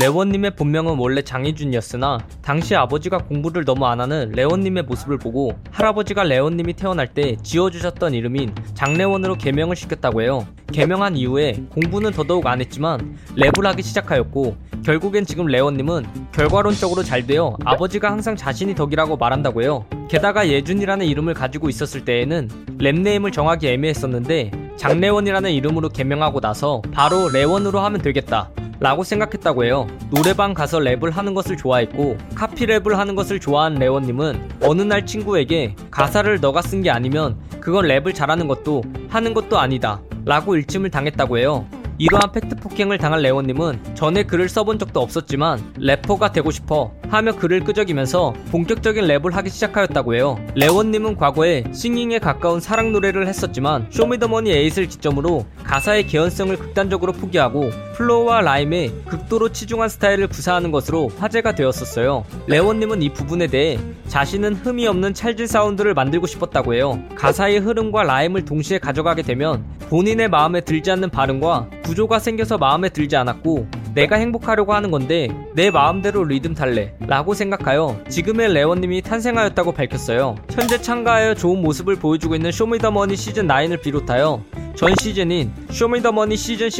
래원님의 본명은 원래 장희준이었으나 당시 아버지가 공부를 너무 안 하는 래원님의 모습을 보고 할아버지가 래원님이 태어날 때 지어주셨던 이름인 장래원으로 개명을 시켰다고 해요. 개명한 이후에 공부는 더더욱 안 했지만 랩을 하기 시작하였고 결국엔 지금 래원님은 결과론적으로 잘 되어 아버지가 항상 자신의 덕이라고 말한다고 해요. 게다가 희준이라는 이름을 가지고 있었을 때에는 랩네임을 정하기 애매했었는데 장래원이라는 이름으로 개명하고 나서 바로 래원으로 하면 되겠다. 라고 생각했다고 해요. 노래방 가서 랩을 하는 것을 좋아했고 카피랩을 하는 것을 좋아한 래원님은 어느 날 친구에게 가사를 너가 쓴 게 아니면 그건 랩을 잘하는 것도 하는 것도 아니다. 라고 일침을 당했다고 해요. 이러한 팩트 폭행을 당한 래원님은 전에 글을 써본 적도 없었지만 래퍼가 되고 싶어 하며 글을 끄적이면서 본격적인 랩을 하기 시작하였다고 해요. 래원님은 과거에 singing에 가까운 사랑 노래를 했었지만 쇼미더머니 에잇을 기점으로 가사의 개연성을 극단적으로 포기하고 flow와 라임에 극도로 치중한 스타일을 구사하는 것으로 화제가 되었었어요. 래원님은 이 부분에 대해 자신은 흠이 없는 찰진 사운드를 만들고 싶었다고 해요. 가사의 흐름과 라임을 동시에 가져가게 되면 본인의 마음에 들지 않는 발음과 구조가 생겨서 마음에 들지 않았고 내가 행복하려고 하는 건데 내 마음대로 리듬 탈래 라고 생각하여 지금의 래원님이 탄생하였다고 밝혔어요. 현재 참가하여 좋은 모습을 보여주고 있는 쇼미더머니 시즌 9을 비롯하여 전 시즌인 쇼미더머니 시즌 6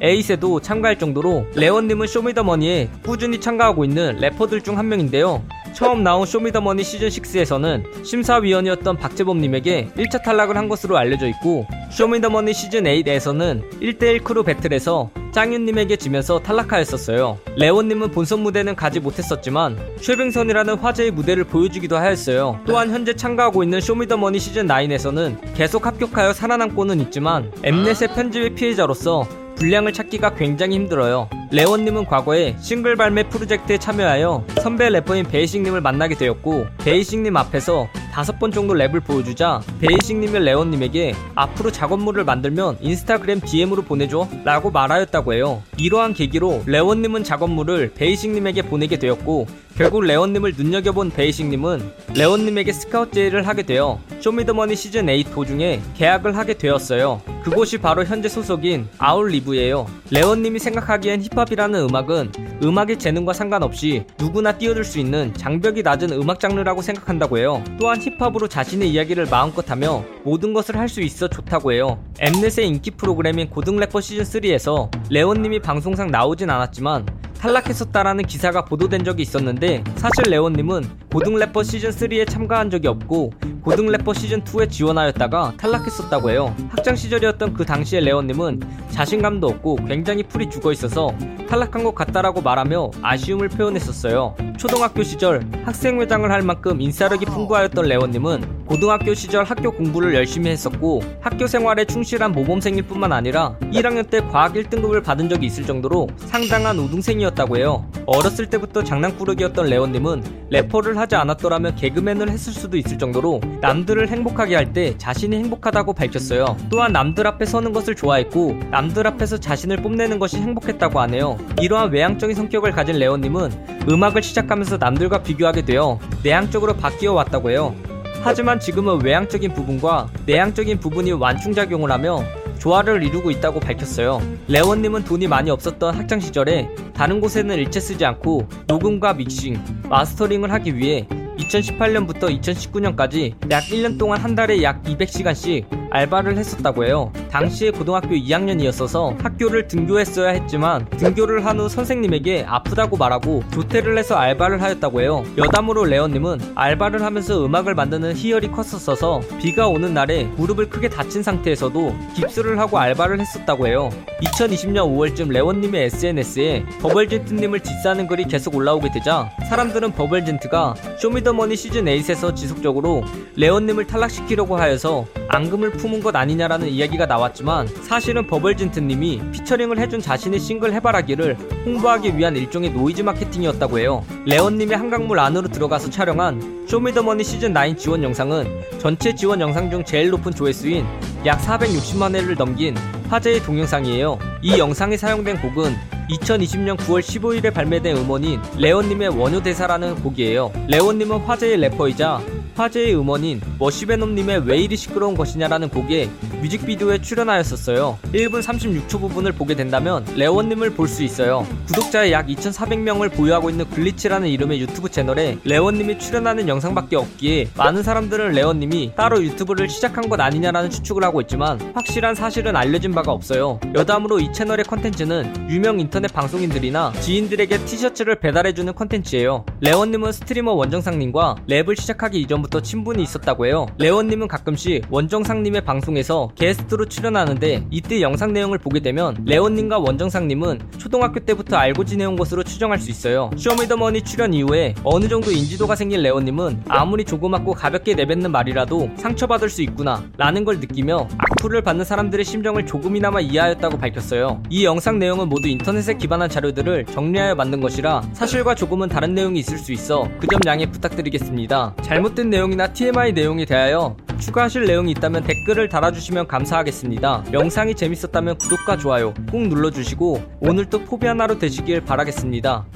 8에도 참가할 정도로 래원님은 쇼미더머니에 꾸준히 참가하고 있는 래퍼들 중 한 명인데요. 처음 나온 쇼미더머니 시즌 6에서는 심사위원이었던 박재범님에게 1차 탈락을 한 것으로 알려져 있고 쇼미더머니 시즌 8에서는 1대1 크루 배틀에서 짱유님에게 지면서 탈락하였었어요. 래원님은 본선 무대는 가지 못했었지만 쇄빙선이라는 화제의 무대를 보여주기도 하였어요. 또한 현재 참가하고 있는 쇼미더머니 시즌 9에서는 계속 합격하여 살아남고는 있지만 엠넷의 편집의 피해자로서 분량을 찾기가 굉장히 힘들어요. 래원님은 과거에 싱글 발매 프로젝트에 참여하여 선배 래퍼인 베이식님을 만나게 되었고 베이식님 앞에서 다섯 번 정도 랩을 보여주자 베이식님이 래원님에게 앞으로 작업물을 만들면 인스타그램 DM으로 보내줘 라고 말하였다고 해요. 이러한 계기로 래원님은 작업물을 베이식님에게 보내게 되었고 결국 래원님을 눈여겨본 베이식님은 래원님에게 스카우트 제의를 하게 되어 쇼미더머니 시즌 8 도중에 계약을 하게 되었어요. 그곳이 바로 현재 소속인 아웃리브예요. 래원님이 생각하기엔 힙합이라는 음악은 음악의 재능과 상관없이 누구나 뛰어들 수 있는 장벽이 낮은 음악 장르라고 생각한다고 해요. 또한 힙합으로 자신의 이야기를 마음껏 하며 모든 것을 할 수 있어 좋다고 해요. 엠넷의 인기 프로그램인 고등 래퍼 시즌 3에서 레원님이 방송상 나오진 않았지만 탈락했었다라는 기사가 보도된 적이 있었는데 사실 레온님은 고등 래퍼 시즌 3에 참가한 적이 없고 고등 래퍼 시즌 2에 지원하였다가 탈락했었다고 해요. 학창 시절이었던 그 당시의 레온님은 자신감도 없고 굉장히 풀이 죽어 있어서 탈락한 것 같다라고 말하며 아쉬움을 표현했었어요. 초등학교 시절 학생회장을 할 만큼 인싸력이 풍부하였던 레원님은 고등학교 시절 학교 공부를 열심히 했었고 학교 생활에 충실한 모범생일 뿐만 아니라 1학년 때 과학 1등급을 받은 적이 있을 정도로 상당한 우등생이었다고 해요. 어렸을 때부터 장난꾸러기였던 레원님은 래퍼를 하지 않았더라면 개그맨을 했을 수도 있을 정도로 남들을 행복하게 할 때 자신이 행복하다고 밝혔어요. 또한 남들 앞에 서는 것을 좋아했고 남들 앞에서 자신을 뽐내는 것이 행복했다고 하네요. 이러한 외향적인 성격을 가진 레원님은 음악을 시작하면서 남들과 비교하게 되어 내향적으로 바뀌어 왔다고 해요. 하지만 지금은 외향적인 부분과 내향적인 부분이 완충작용을 하며 조화를 이루고 있다고 밝혔어요. 레원님은 돈이 많이 없었던 학창 시절에 다른 곳에는 일체 쓰지 않고 녹음과 믹싱, 마스터링을 하기 위해 2018년부터 2019년까지 약 1년 동안 한 달에 약 200시간씩 알바를 했었다고 해요. 당시에 고등학교 2학년이었어서 학교를 등교했어야 했지만 등교를 한 후 선생님에게 아프다고 말하고 조퇴를 해서 알바를 하였다고 해요. 여담으로 레온님은 알바를 하면서 음악을 만드는 희열이 컸었어서 비가 오는 날에 무릎을 크게 다친 상태에서도 깁스를 하고 알바를 했었다고 해요. 2020년 5월쯤 래원님의 SNS에 버벌진트님을 디스하는 글이 계속 올라오게 되자 사람들은 버벌진트가 쇼미더머니 시즌 8에서 지속적으로 래원님을 탈락시키려고 하여서 앙금을 품은 것 아니냐라는 이야기가 나왔지만 사실은 버벌진트님이 피처링을 해준 자신의 싱글 해바라기를 홍보하기 위한 일종의 노이즈 마케팅이었다고 해요. 래원님이 한강물 안으로 들어가서 촬영한 쇼미더머니 시즌 9 지원 영상은 전체 지원 영상 중 제일 높은 조회수인 약 460만 회를 넘긴 화제의 동영상이에요. 이 영상에 사용된 곡은 2020년 9월 15일에 발매된 음원인 래원님의 원효대사라는 곡이에요. 래원님은 화제의 래퍼이자 화제의 음원인 머쉬베놈님의 왜 이리 시끄러운 것이냐라는 곡에 뮤직비디오에 출연하였었어요. 1분 36초 부분을 보게 된다면 래원님을 볼 수 있어요. 구독자의 약 2,400명을 보유하고 있는 글리치라는 이름의 유튜브 채널에 래원님이 출연하는 영상밖에 없기에 많은 사람들은 래원님이 따로 유튜브를 시작한 것 아니냐라는 추측을 하고 있지만 확실한 사실은 알려진 바가 없어요. 여담으로 이 채널의 컨텐츠는 유명 인터넷 방송인들이나 지인들에게 티셔츠를 배달해주는 컨텐츠예요. 래원님은 스트리머 원정상님과 랩을 시작하기 이전부터 친분이 있었다고 해요. 래원님은 가끔씩 원정상님의 방송에서 게스트로 출연하는데 이때 영상 내용을 보게 되면 래원님과 원정상님은 초등학교 때부터 알고 지내온 것으로 추정할 수 있어요. 쇼미더머니 출연 이후에 어느 정도 인지도가 생긴 래원님은 아무리 조그맣고 가볍게 내뱉는 말이라도 상처받을 수 있구나 라는 걸 느끼며 악플을 받는 사람들의 심정을 조금이나마 이해하였다고 밝혔어요. 이 영상 내용은 모두 인터넷에 기반한 자료들을 정리하여 만든 것이라 사실과 조금은 다른 내용이 있을 수 있어 그 점 양해 부탁드리겠습니다. 잘못된 내용이나 TMI 내용에 대하여 추가하실 내용이 있다면 댓글을 달아주시면 감사하겠습니다. 영상이 재밌었다면 구독과 좋아요 꼭 눌러주시고 오늘도 포비 하나로 되시길 바라겠습니다.